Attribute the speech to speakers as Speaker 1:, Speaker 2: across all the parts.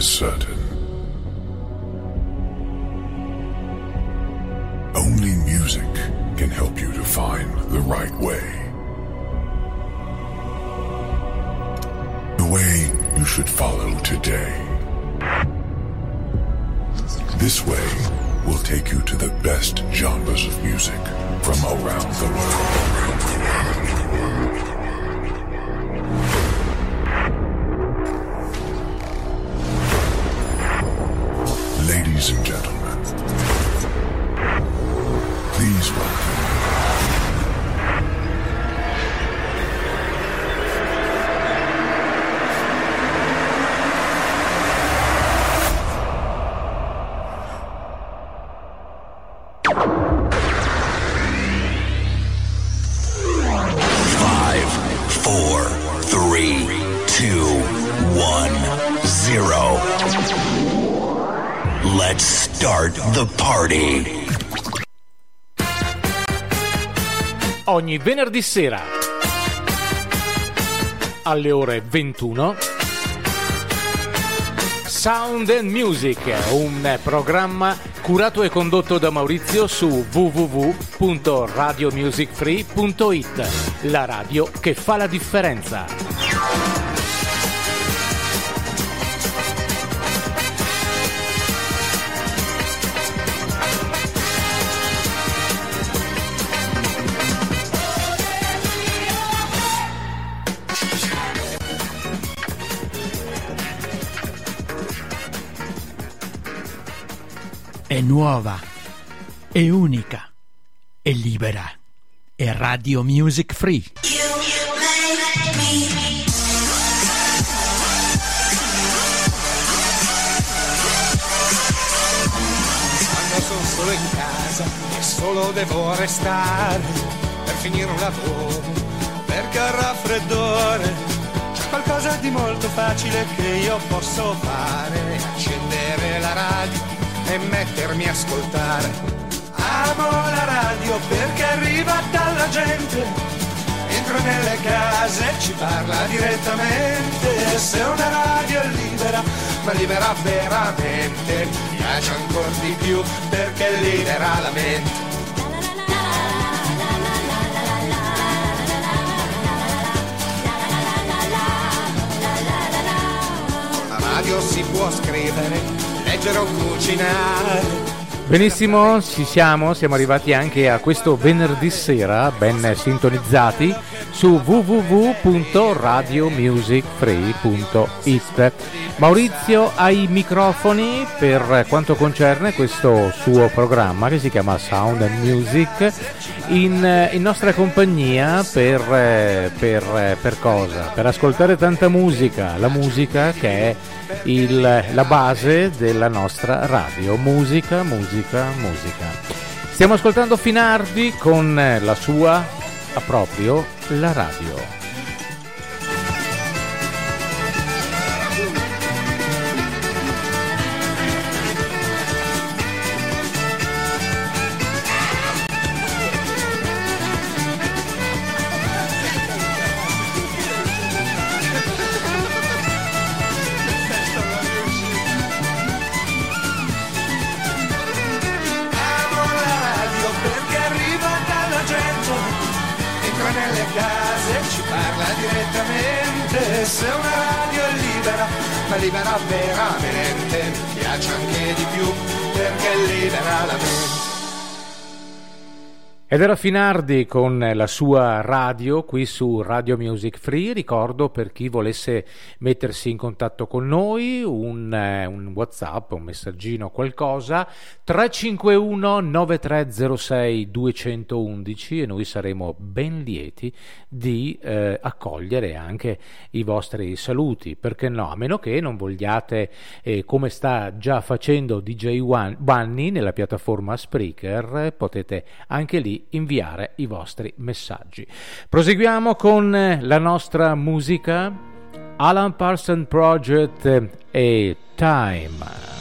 Speaker 1: is certain. Only music can help you to find the right way. The way you should follow today. This way will take you to the best genres of music from around the world.
Speaker 2: Ogni venerdì sera alle ore 21 Sound and Music, un programma curato e condotto da Maurizio su www.radiomusicfree.it, la radio che fa la differenza.
Speaker 3: Nuova, è unica, è libera. È Radio Music Free.
Speaker 4: Quando sono solo in casa e solo devo restare per finire un lavoro, perché ho raffreddore. C'è qualcosa di molto facile che io posso fare, accendere la radio e mettermi a ascoltare. Amo la radio perché arriva dalla gente, entra nelle case e ci parla direttamente. Se una radio è libera, ma libera veramente, mi piace ancora di più perché libera la mente. Con la radio si può scrivere, leggere o cucinare.
Speaker 2: Benissimo, ci siamo, siamo arrivati anche a questo venerdì sera, ben sintonizzati su www.radiomusicfree.it. Maurizio ai microfoni per quanto concerne questo suo programma che si chiama Sound and Music in, in nostra compagnia per, per, per cosa? Per ascoltare tanta musica, la musica che è il- la base della nostra radio, musica, musica, musica. Stiamo ascoltando Finardi con la sua, proprio, la radio. Ed era Finardi con la sua radio qui su Radio Music Free. Ricordo per chi volesse mettersi in contatto con noi un, eh, un WhatsApp, un messaggino, qualcosa 351 9306 211 e noi saremo ben lieti di eh, accogliere anche i vostri saluti. Perché no? A meno che non vogliate, eh, come sta già facendo DJ Wanni nella piattaforma Spreaker, potete anche lì inviare i vostri messaggi. Proseguiamo con eh, la nostra musica. Alan Parsons Project eh, e Time.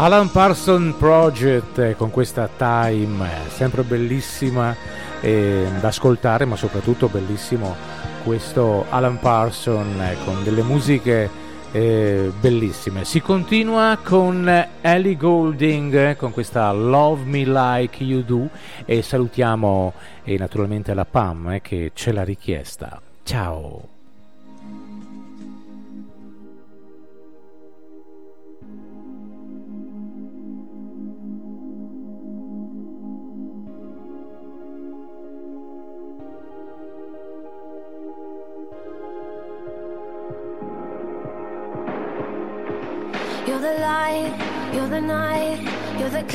Speaker 2: Alan Parson Project eh, con questa Time, eh, sempre bellissima eh, da ascoltare, ma soprattutto bellissimo questo Alan Parson eh, con delle musiche eh, bellissime. Si continua con Ellie Golding eh, con questa Love Me Like You Do e salutiamo naturalmente la Pam che ce l'ha richiesta. Ciao!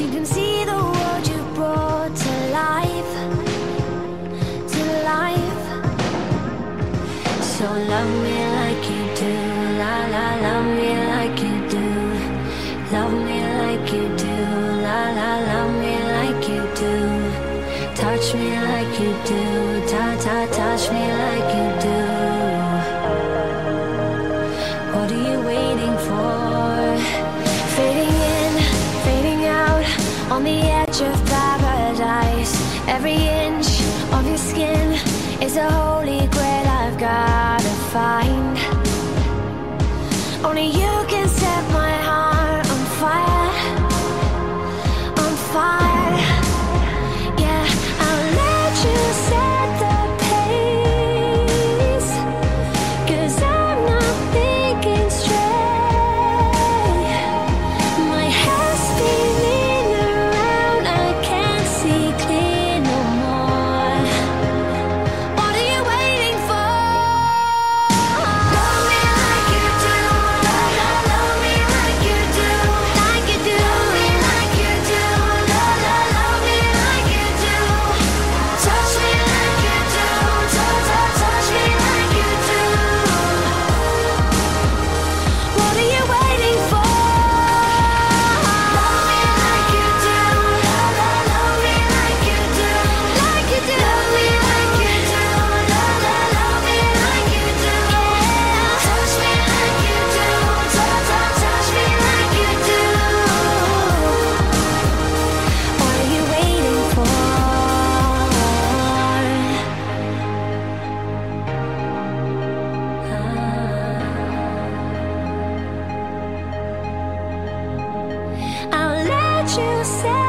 Speaker 5: You can see the world you brought to life, to life. So love me like you do, la la, love me like you do, love me like you do, la la, love me like you do, touch me like you do, ta ta, touch me like you said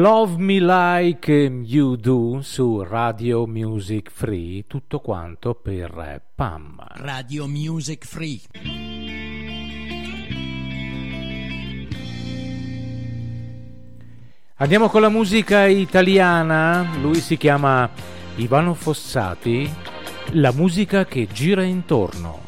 Speaker 2: Love Me Like You Do su Radio Music Free, tutto quanto per Pam.
Speaker 3: Radio Music Free.
Speaker 2: Andiamo con la musica italiana, lui si chiama Ivano Fossati, la musica che gira intorno.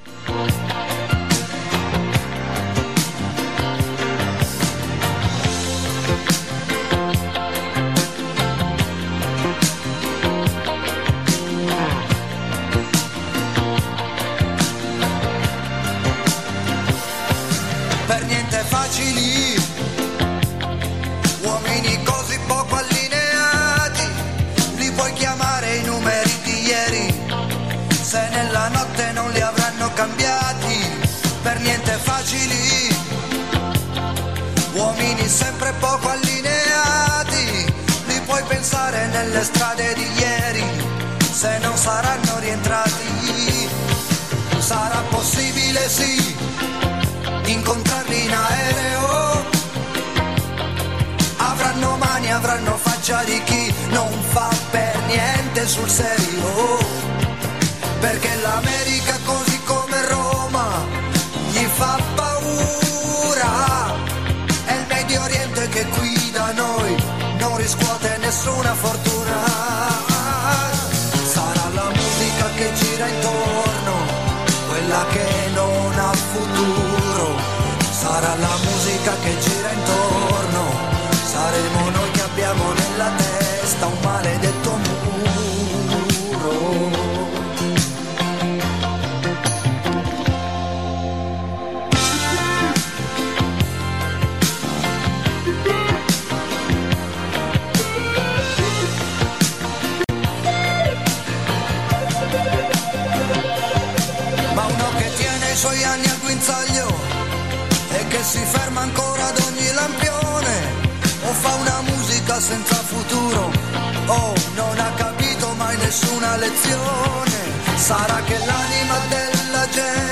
Speaker 6: Senza futuro. O non ha capito mai nessuna lezione. Sarà che l'anima della gente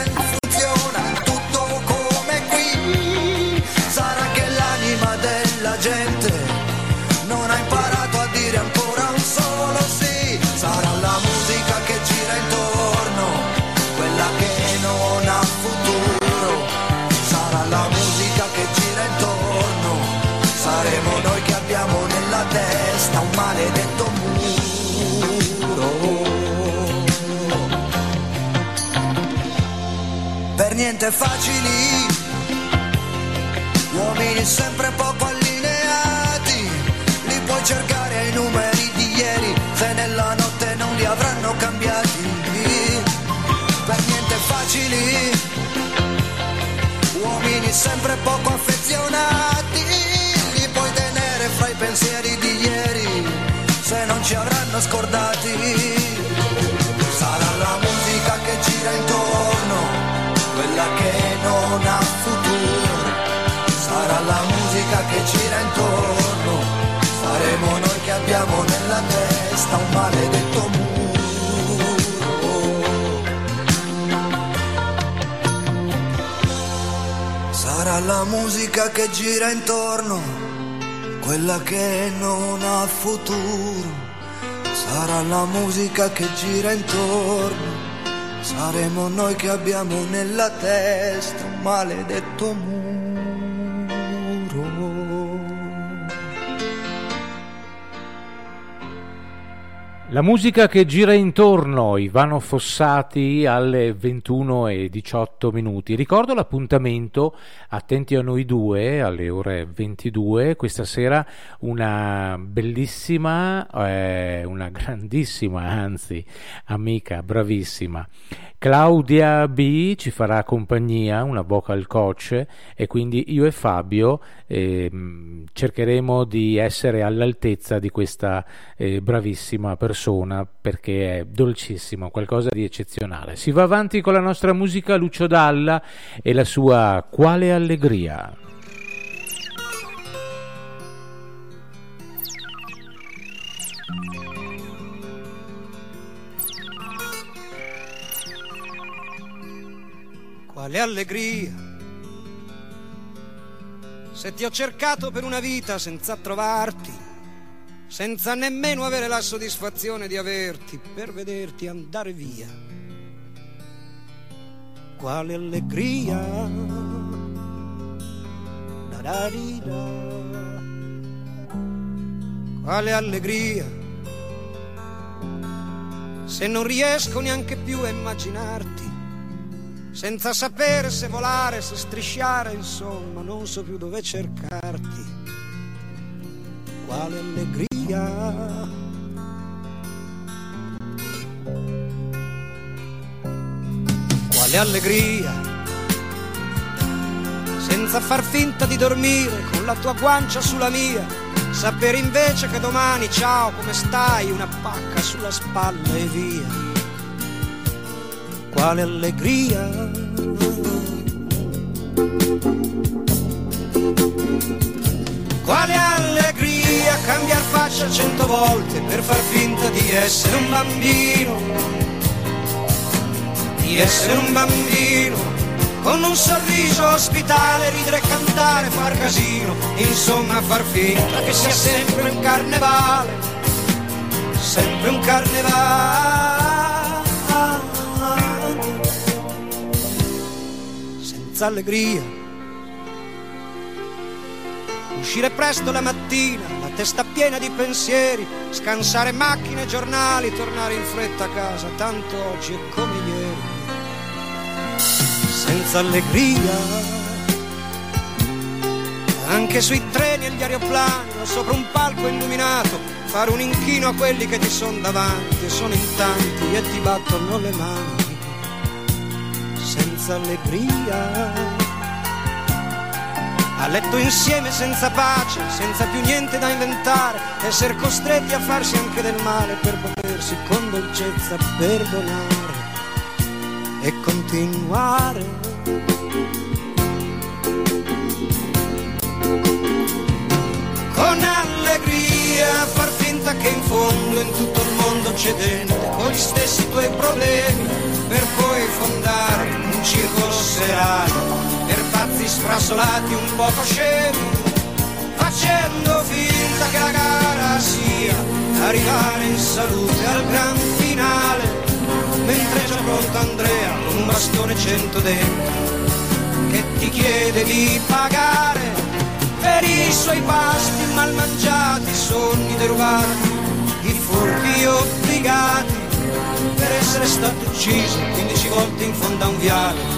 Speaker 6: niente facili. Uomini sempre poco allineati li puoi cercare ai numeri di ieri se nella notte non li avranno cambiati. Per niente facili. Uomini sempre poco affezionati li puoi tenere fra i pensieri di ieri se non ci avranno scordati che gira intorno. Saremo noi che abbiamo nella testa un maledetto muro. Sarà la musica che gira intorno quella che non ha futuro, sarà la musica che gira intorno, saremo noi che abbiamo nella testa un maledetto muro.
Speaker 2: La musica che gira intorno, Ivano Fossati alle 21 e 18 minuti. Ricordo l'appuntamento, attenti a noi due, alle ore 22, questa sera una bellissima, eh, una grandissima, anzi, amica, bravissima. Claudia B ci farà compagnia, una vocal coach, e quindi io e Fabio eh, cercheremo di essere all'altezza di questa eh, bravissima persona perché è dolcissimo, qualcosa di eccezionale. Si va avanti con la nostra musica Lucio Dalla e la sua Quale allegria.
Speaker 4: Quale allegria se ti ho cercato per una vita senza trovarti, senza nemmeno avere la soddisfazione di averti per vederti andare via. Quale allegria. Da-da-di-da. Quale allegria. Se non riesco neanche più a immaginarti senza sapere se volare, se strisciare, insomma, non so più dove cercarti. Quale allegria. Quale allegria. Senza far finta di dormire con la tua guancia sulla mia, sapere invece che domani, ciao, come stai, una pacca sulla spalla e via quale allegria. Quale allegria cambiar faccia cento volte per far finta di essere un bambino, di essere un bambino, con un sorriso ospitale, ridere, cantare, far casino, insomma far finta che sia sempre un carnevale, sempre un carnevale. senza allegria. Uscire presto la mattina, testa piena di pensieri, scansare macchine e giornali, tornare in fretta a casa, tanto oggi è come ieri. Senza allegria. Anche sui treni e gli aeroplani, o sopra un palco illuminato, fare un inchino a quelli che ti sono davanti e sono in tanti e ti battono le mani senza allegria. A letto insieme senza pace, senza più niente da inventare, essere costretti a farsi anche del male per potersi con dolcezza perdonare e continuare. Con allegria far finta che in fondo in tutto il mondo c'è dentro con gli stessi tuoi problemi per poi fondare un circolo serale pazzi sfrasolati un poco scemi facendo finta che la gara sia arrivare in salute al gran finale mentre è già pronto Andrea con un bastone cento dentro che ti chiede di pagare per i suoi pasti mal mangiati, sogni derubati, i furbi obbligati per essere stato ucciso 15 volte in fondo a un viale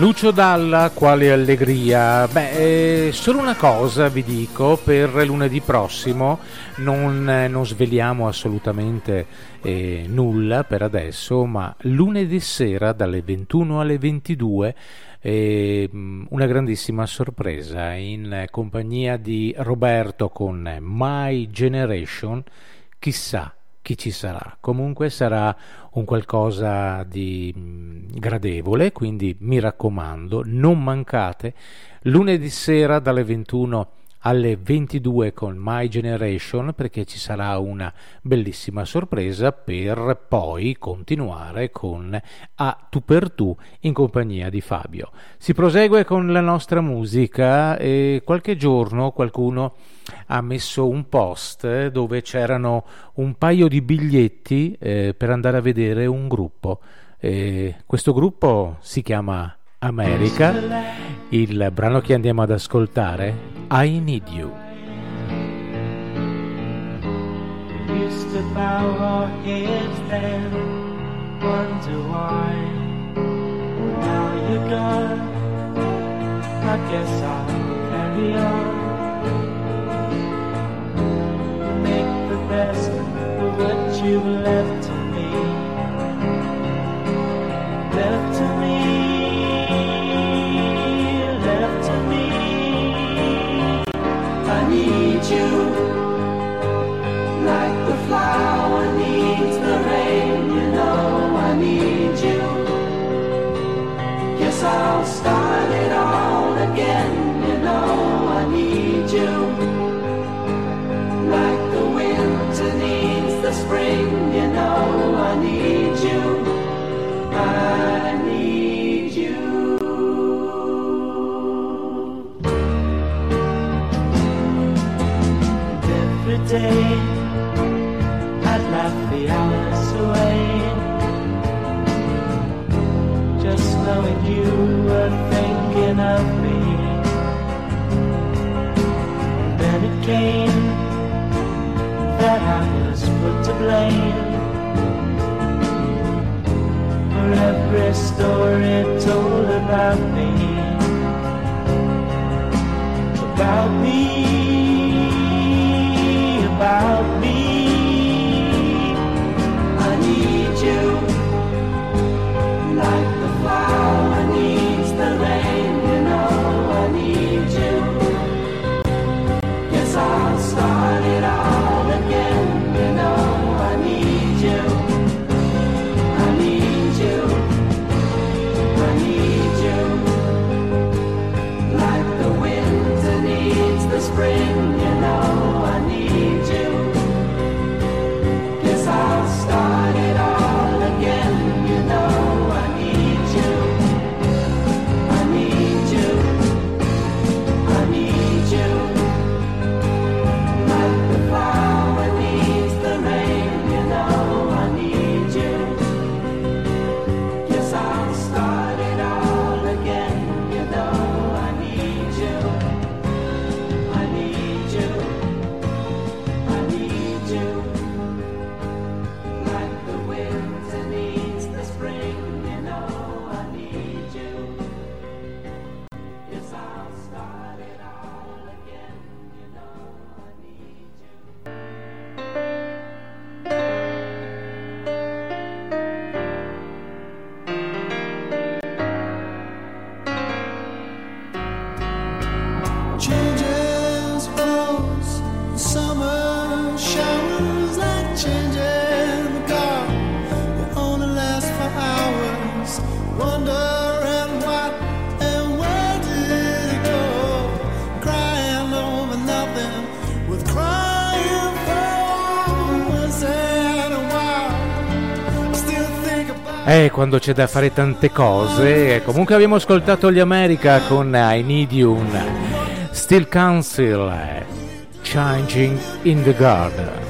Speaker 2: Lucio Dalla, quale allegria. Beh, eh, solo una cosa vi dico, per lunedì prossimo non, eh, non sveliamo assolutamente eh, nulla per adesso, ma lunedì sera dalle 21 alle 22 eh, una grandissima sorpresa in compagnia di Roberto con My Generation, chissà chi ci sarà. Comunque sarà un qualcosa di mm, gradevole, quindi mi raccomando, non mancate lunedì sera dalle 21 alle 22 con My Generation perché ci sarà una bellissima sorpresa per poi continuare con A tu per tu in compagnia di Fabio. Si prosegue con la nostra musica e qualche giorno qualcuno ha messo un post dove c'erano un paio di biglietti eh, per andare a vedere un gruppo. Eh, questo gruppo si chiama America, il brano che andiamo ad ascoltare, I Need You.
Speaker 7: used left to me. Left to me, Start it all again, you know I need you. Like the winter needs the spring, you know I need you. I need you. Every day I'd laugh the hours away. Just knowing you of me. Then it came that I was put to blame. For every story told about me. About me,
Speaker 2: Eh, quando c'è da fare tante cose. Comunque abbiamo ascoltato gli America con I Need You, Still Council, Changing in the Garden.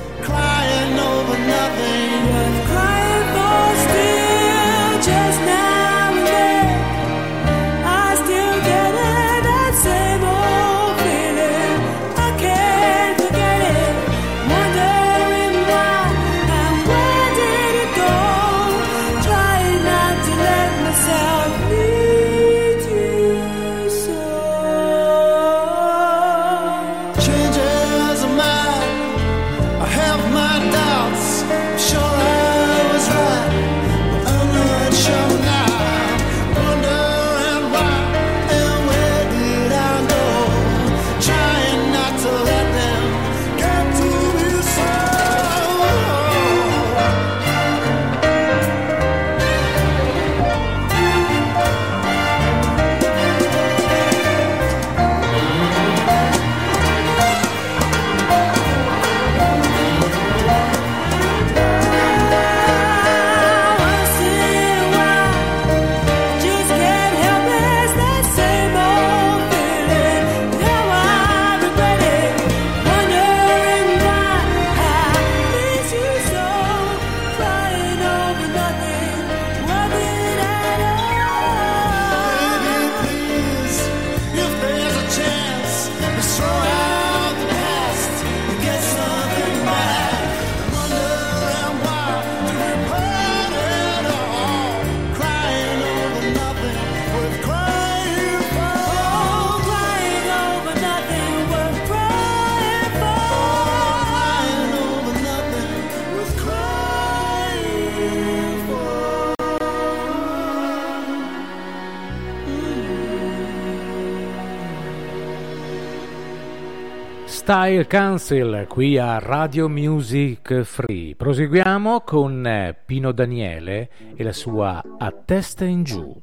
Speaker 2: Style Council qui a Radio Music Free. Proseguiamo con eh, Pino Daniele e la sua A testa in giù.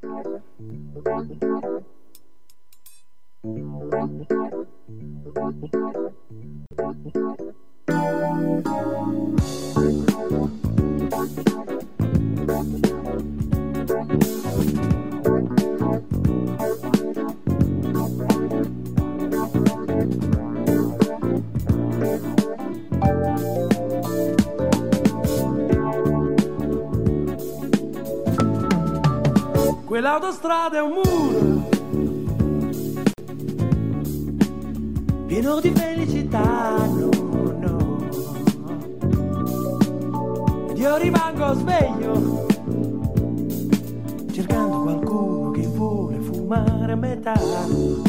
Speaker 8: Quell'autostrada è un muro pieno di felicità, no, no. Io rimango sveglio cercando qualcuno che vuole fumare a metà.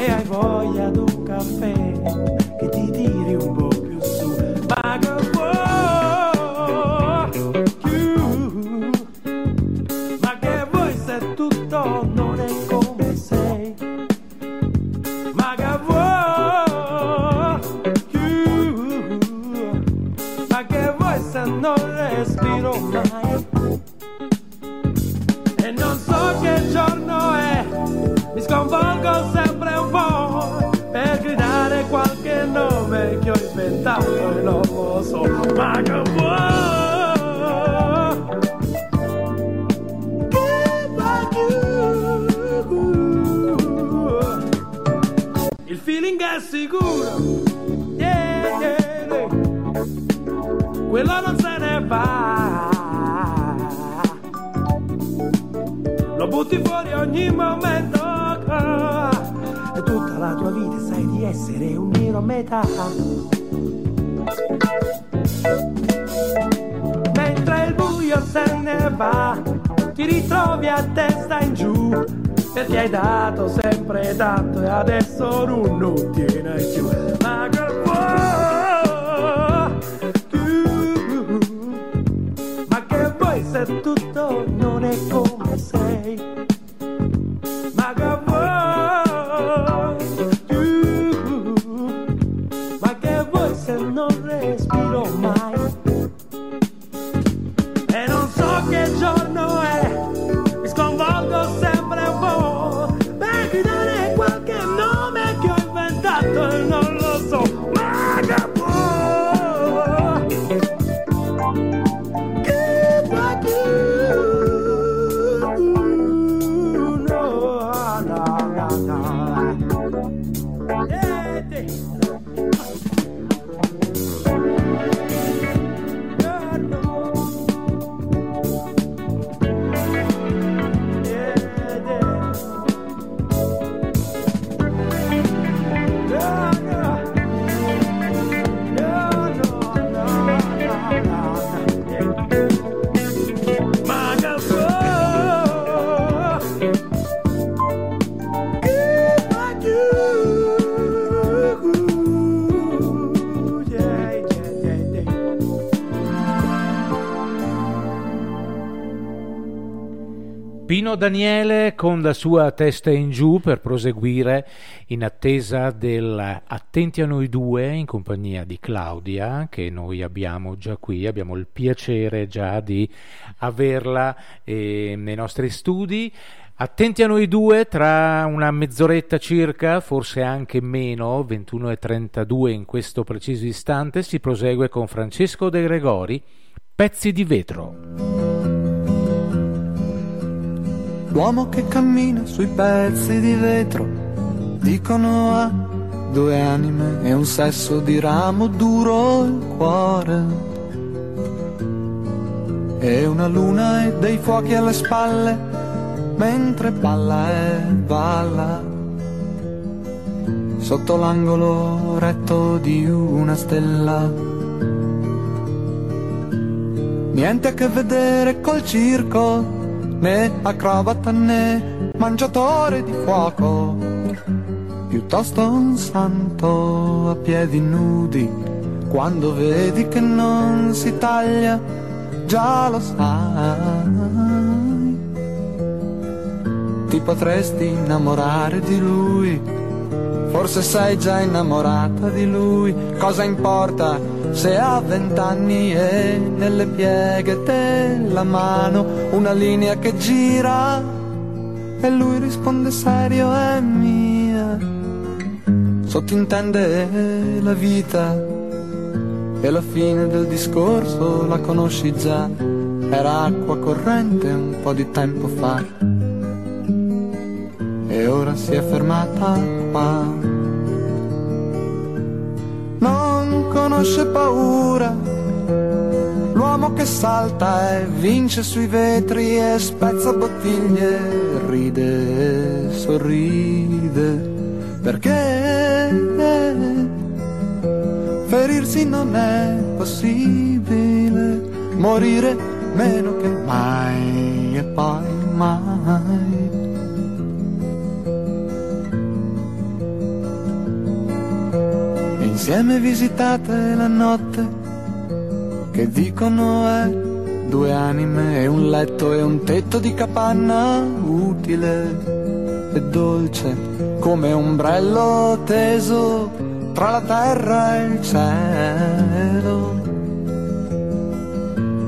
Speaker 8: E hai voglia di un Il feeling è sicuro, yeah, quello non se ne va. Lo butti fuori ogni momento. E tutta la tua vita sai di essere un nero a metà buio se ne va Ti ritrovi a testa in giù Perché hai dato sempre tanto E adesso non lo tieni più Ma che vuoi? Ma che vuoi se tutto non è come
Speaker 2: Pino Daniele con la sua testa in giù per proseguire in attesa del Attenti a noi due in compagnia di Claudia che noi abbiamo già qui, abbiamo il piacere già di averla eh, nei nostri studi. Attenti a noi due tra una mezz'oretta circa, forse anche meno, 21.32 in questo preciso istante, si prosegue con Francesco De Gregori, Pezzi di vetro.
Speaker 9: L'uomo che cammina sui pezzi di vetro, dicono ha due anime e un sesso di ramo duro il cuore. E una luna e dei fuochi alle spalle, mentre balla e balla. Sotto l'angolo retto di una stella. Niente a che vedere col circo, né acrobata né mangiatore di fuoco, piuttosto un santo a piedi nudi, quando vedi che non si taglia già lo sai. Ti potresti innamorare di lui, forse sei già innamorata di lui. Cosa importa se ha vent'anni e nelle pieghe della mano una linea che gira e lui risponde serio è mia. Sottintende la vita e la fine del discorso la conosci già, era acqua corrente un po' di tempo fa e ora si è fermata qua. Conosce paura, l'uomo che salta e vince sui vetri e spezza bottiglie, ride, sorride, perché ferirsi non è possibile, morire meno che mai e poi mai. Insieme visitate la notte che dicono è due anime e un letto e un tetto di capanna utile e dolce come ombrello teso tra la terra e il cielo.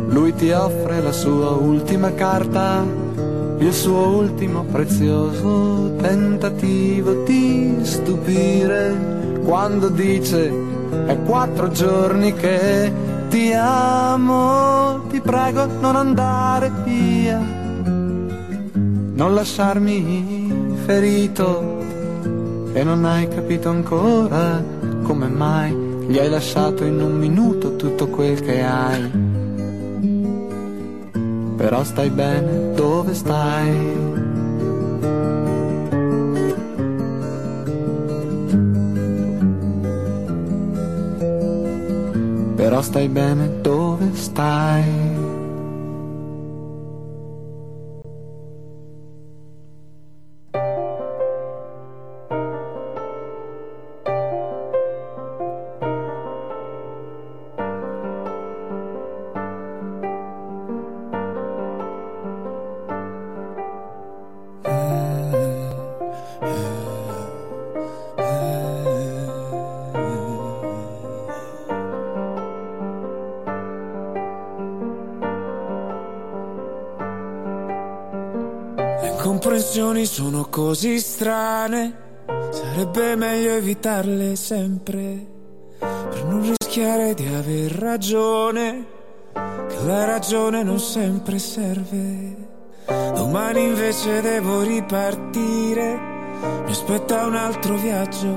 Speaker 9: Lui ti offre la sua ultima carta, il suo ultimo prezioso tentativo di stupire quando dice è quattro giorni che ti amo, ti prego non andare via, non lasciarmi ferito e non hai capito ancora come mai gli hai lasciato in un minuto tutto quel che hai. Però stai bene dove stai. Però stai bene dove stai.
Speaker 10: Incomprensioni sono così strane, sarebbe meglio evitarle sempre, per non rischiare di aver ragione, che la ragione non sempre serve. Domani invece devo ripartire, mi aspetta un altro viaggio,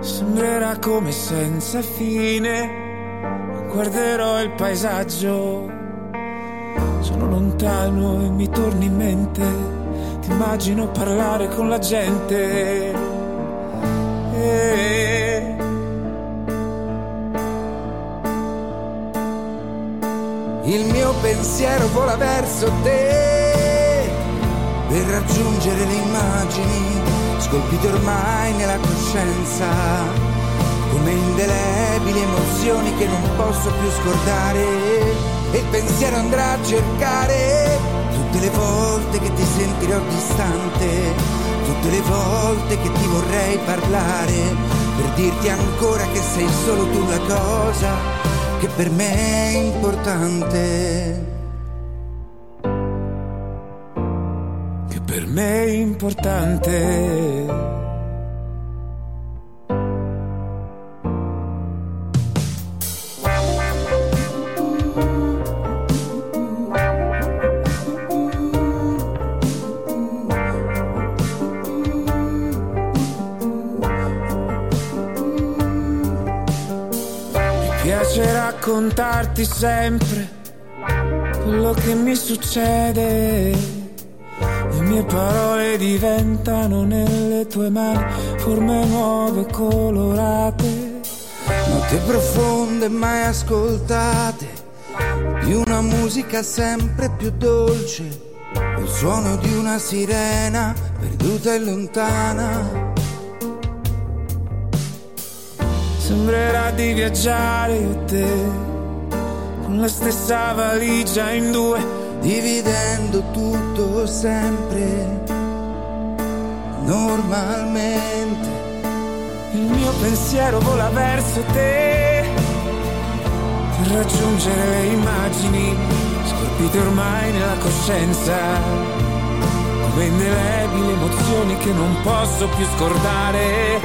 Speaker 10: sembrerà come senza fine, guarderò il paesaggio sono lontano e mi torni in mente, ti immagino parlare con la gente. E...
Speaker 6: Il mio pensiero vola verso te. Per raggiungere le immagini scolpite ormai nella coscienza. Come indelebili emozioni che non posso più scordare e il pensiero andrà a cercare tutte le volte che ti sentirò distante, tutte le volte che ti vorrei parlare, per dirti ancora che sei solo tu la cosa che per me è importante.
Speaker 10: Che per me è importante. Raccontarti sempre quello che mi succede. Le mie parole diventano nelle tue mani forme nuove colorate.
Speaker 6: Note profonde mai ascoltate, di una musica sempre più dolce, il suono di una sirena perduta e lontana.
Speaker 10: Sembrerà di viaggiare io te con la stessa valigia in due,
Speaker 11: dividendo tutto sempre normalmente.
Speaker 10: Il mio pensiero vola verso te per raggiungere le immagini scolpite ormai nella coscienza, come indelebili emozioni che non posso più scordare.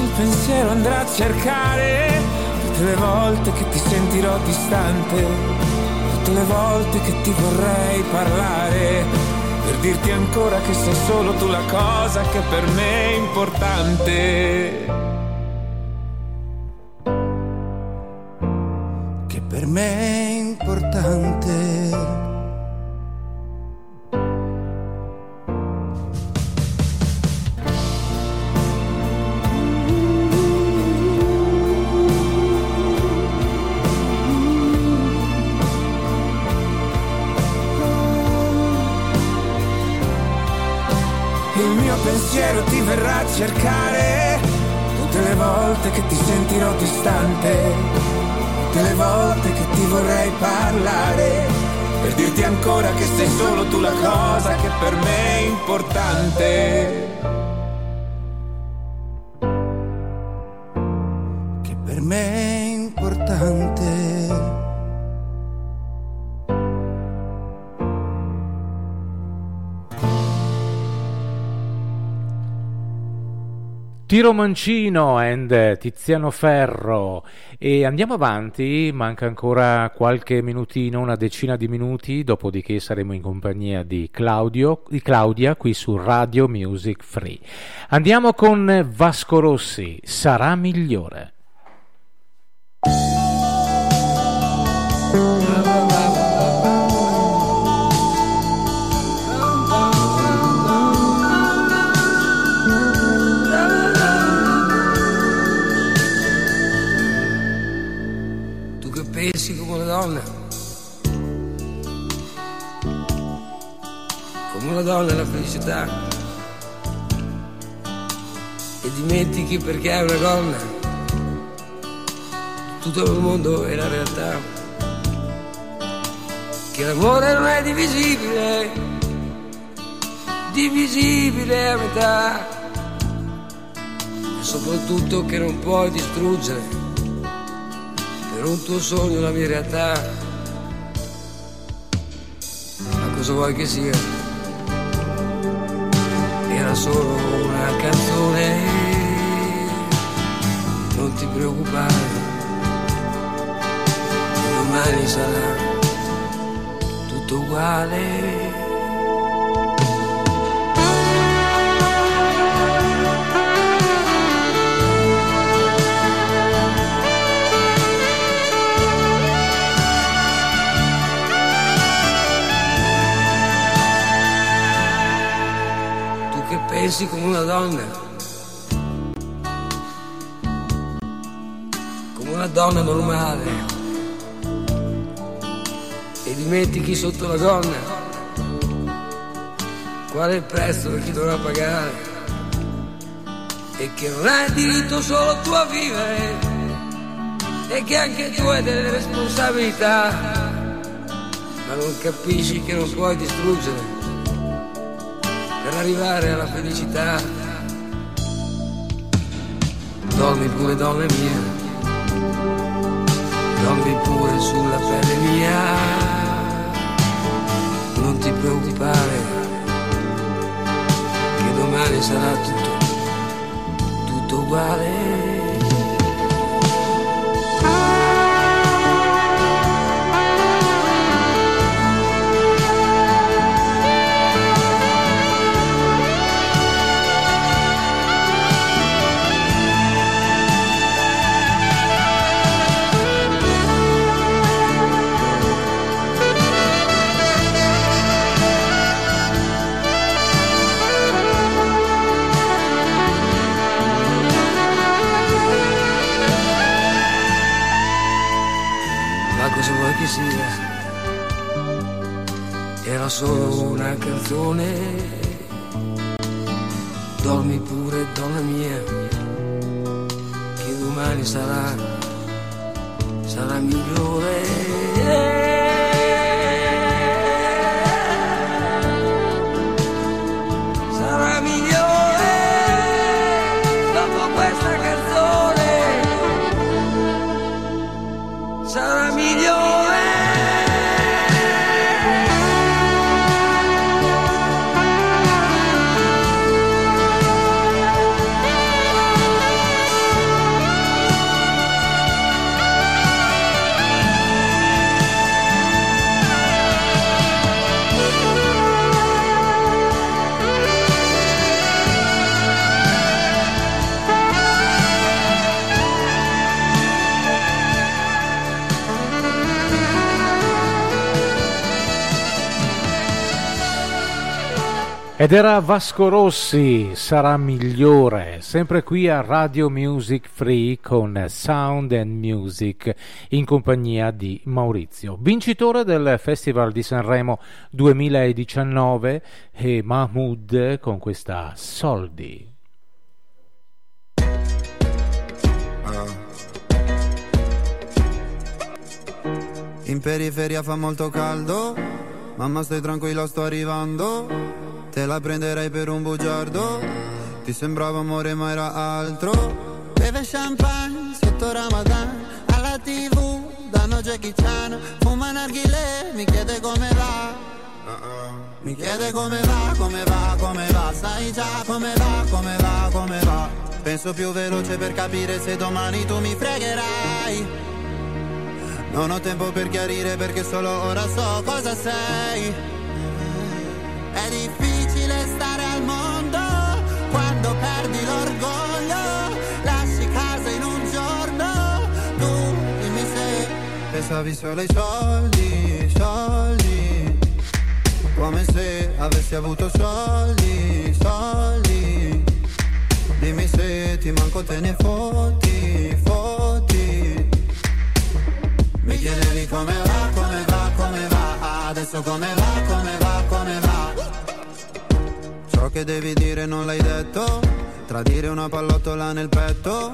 Speaker 10: Il pensiero andrà a cercare tutte le volte che ti sentirò distante, tutte le volte che ti vorrei parlare per dirti ancora che sei solo tu la cosa che per me è importante.
Speaker 11: Che per me importante.
Speaker 2: Tiro Mancino and Tiziano Ferro e andiamo avanti, manca ancora qualche minutino, una decina di minuti, dopodiché saremo in compagnia di, Claudio, di Claudia qui su Radio Music Free. Andiamo con Vasco Rossi, sarà migliore.
Speaker 12: Donna, come una donna la felicità, e dimentichi perché è una donna, tutto il mondo è la realtà, che l'amore non è divisibile, divisibile a metà, e soprattutto che non puoi distruggere per un tuo sogno la mia realtà. Ma cosa vuoi che sia? Era solo una canzone, non ti preoccupare, domani sarà tutto uguale. Pensi come una donna, come una donna normale, e dimentichi sotto la gonna. Qual è il prezzo che chi dovrà pagare? E che non hai diritto solo tu a vivere. E che anche tu hai delle responsabilità, ma non capisci che non puoi distruggere arrivare alla felicità. Dormi pure donna mia, dormi pure sulla pelle mia, non ti preoccupare, che domani sarà tutto, tutto uguale. Era solo una canzone. Dormi pure, donna mia, che domani sarà, sarà migliore.
Speaker 2: Ed era Vasco Rossi, sarà migliore, sempre qui a Radio Music Free con Sound and Music in compagnia di Maurizio, vincitore del Festival di Sanremo 2019 e Mahmood con questa Soldi.
Speaker 13: In periferia fa molto caldo, mamma stai tranquilla sto arrivando, te la prenderei per un bugiardo, ti sembrava amore ma era altro.
Speaker 14: Beve champagne sotto Ramadan. Alla tv danno Jackie Chan. Fuma narghile, mi chiede come va. Mi chiede come va, come va, come va. Sai già come va, come va, come va.
Speaker 13: Penso più veloce per capire se domani tu mi fregherai. Non ho tempo per chiarire perché solo ora so cosa sei.
Speaker 14: È difficile stare al mondo Quando perdi l'orgoglio Lasci casa in un giorno Tu dimmi se
Speaker 13: Pensavi solo ai soldi, soldi. Come se avessi avuto soldi, soldi. Dimmi se ti manco te ne fotti, fotti. Mi chiedevi come va, come va, come va. Adesso come va, come va, come va. Ciò che devi dire non l'hai detto. Tradire una pallottola nel petto.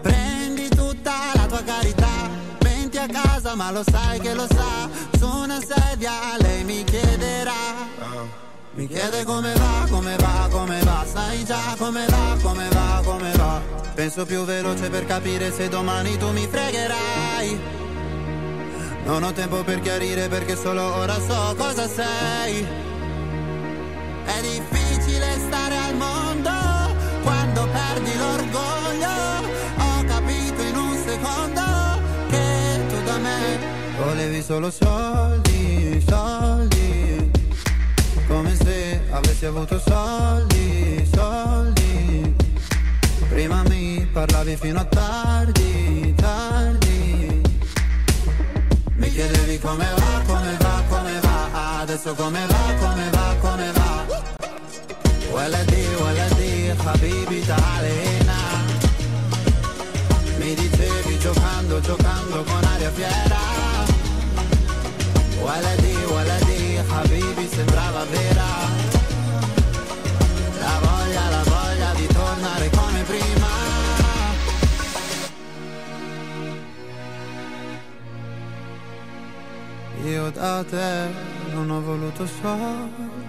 Speaker 14: Prendi tutta la tua carità. Venti a casa ma lo sai che lo sa. Su una sedia lei mi chiederà.
Speaker 13: Mi chiede come va, come va, come va. Sai già come va, come va, come va. Penso più veloce per capire se domani tu mi fregherai. Non ho tempo per chiarire perché solo ora so cosa sei.
Speaker 14: È difficile mondo Quando perdi l'orgoglio Ho capito in un secondo Che tu da me
Speaker 13: Volevi solo soldi, soldi. Come se avessi avuto soldi, soldi. Prima mi parlavi fino a tardi, tardi. Mi chiedevi come va, come va, come va Adesso come va, come va, come va ولدي ولدي حبيبي تعالي هنا Mi dicevi giocando, giocando con aria fiera Waladi, waladi, habibi sembrava vera La voglia, la voglia di tornare come prima Io da te non ho voluto soldi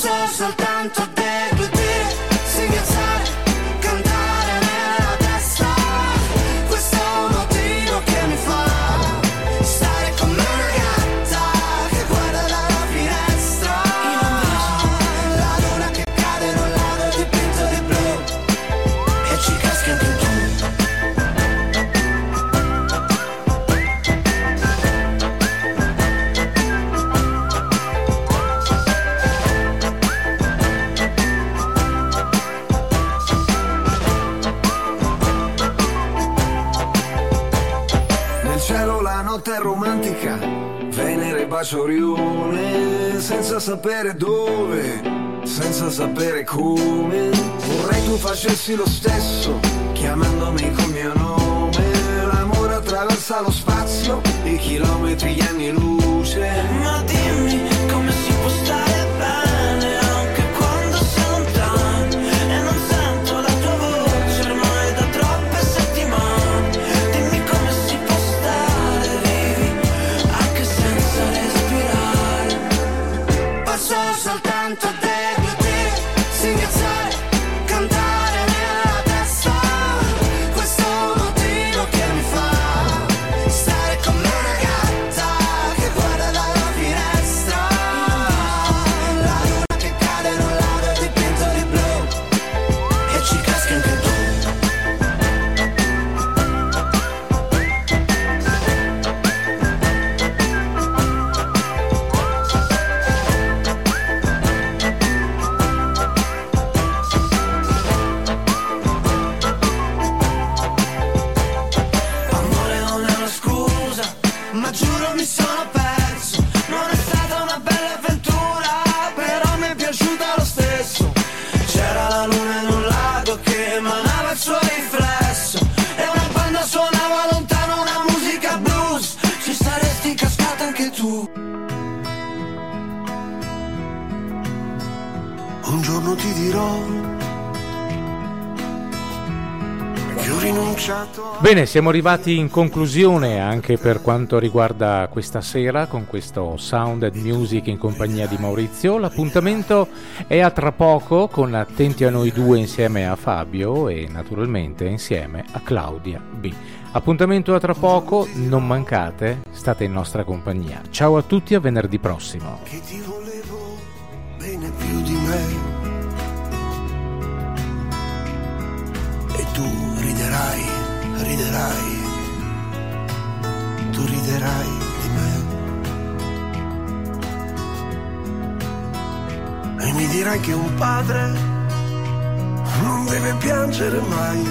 Speaker 15: pasos saltar. Sapere dove, senza sapere come. Vorrei tu facessi lo stesso, chiamandomi col mio nome. L'amore attraversa lo spazio, i chilometri, gli anni luce.
Speaker 16: Ma dimmi come si può stare Bene,
Speaker 2: siamo arrivati in conclusione anche per quanto riguarda questa sera con questo Sounded Music in compagnia di Maurizio. L'appuntamento è a tra poco con Attenti a noi due insieme a Fabio e naturalmente insieme a Claudia B. Appuntamento a tra poco, non mancate, state in nostra compagnia. Ciao a tutti, a venerdì prossimo.
Speaker 15: Riderai, tu riderai di me. E mi dirai che un padre non deve piangere mai,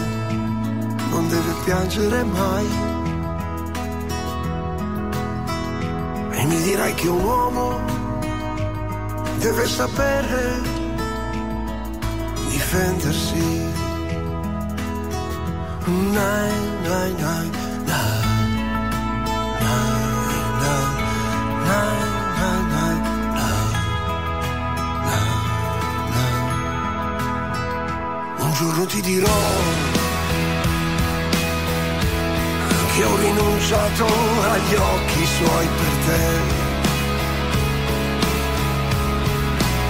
Speaker 15: non deve piangere mai. E mi dirai che un uomo deve sapere difendersi. Ti dirò che ho rinunciato agli occhi suoi per te.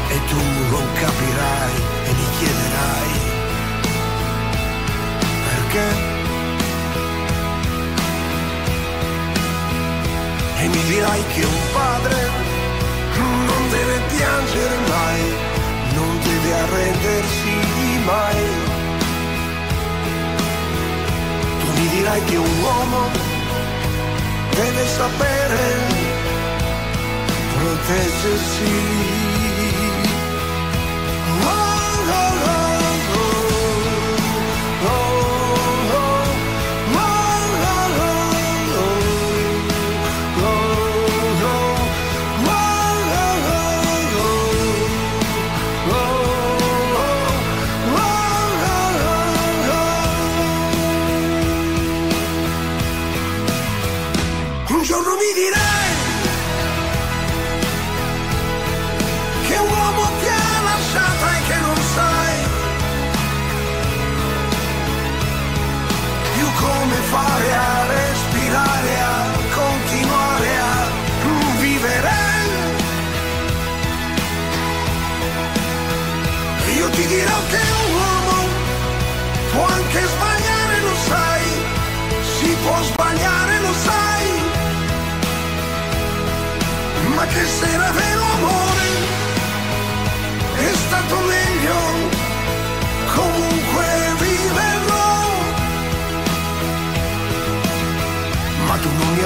Speaker 15: E tu non capirai e mi chiederai perché. E mi dirai che un padre non deve piangere mai, non deve arrendersi mai. Tu mi dirai che un uomo deve sapere proteggersi. Oh, oh, oh.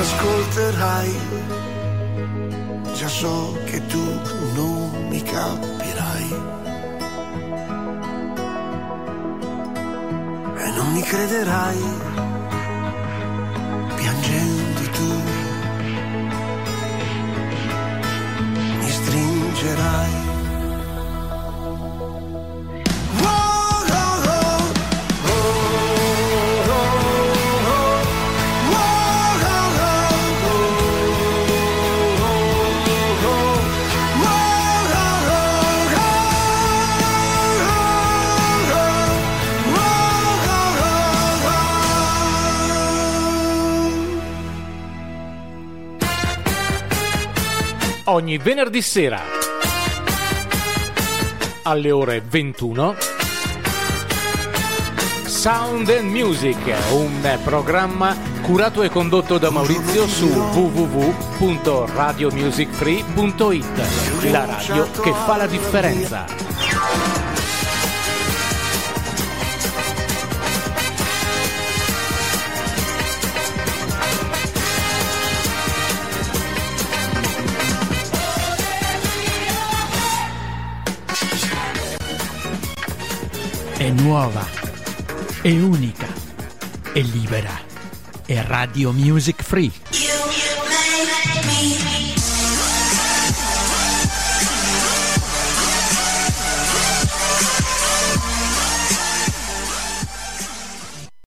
Speaker 15: Ascolterai, già so che tu non mi capirai. E non mi crederai, piangendo tu, mi stringerai.
Speaker 2: Ogni venerdì sera alle ore 21 Sound and Music, un programma curato e condotto da Maurizio su www.radiomusicfree.it, la radio che fa la differenza.
Speaker 3: È nuova, è unica, è libera. È Radio Music Free.